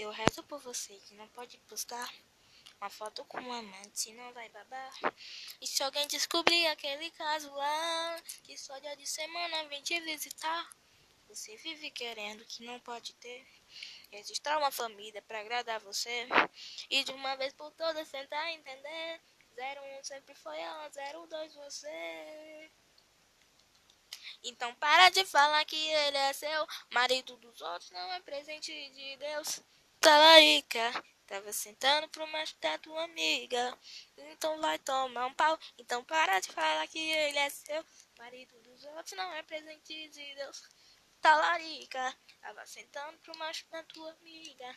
Eu rezo por você que não pode postar uma foto com um amante, não vai babar. E se alguém descobrir aquele caso lá, que só dia de semana vem te visitar, você vive querendo que não pode ter. Registrar uma família pra agradar você. E de uma vez por todas tentar entender. 01 sempre foi ela, 02 você. Então para de falar que ele é seu. Marido dos outros não é presente de Deus. Talarica. Tava sentando pro macho da tua amiga. Então vai tomar um pau. Então para de falar que ele é seu. Marido dos outros não é presente de Deus. Talarica. Tava sentando pro macho da tua amiga.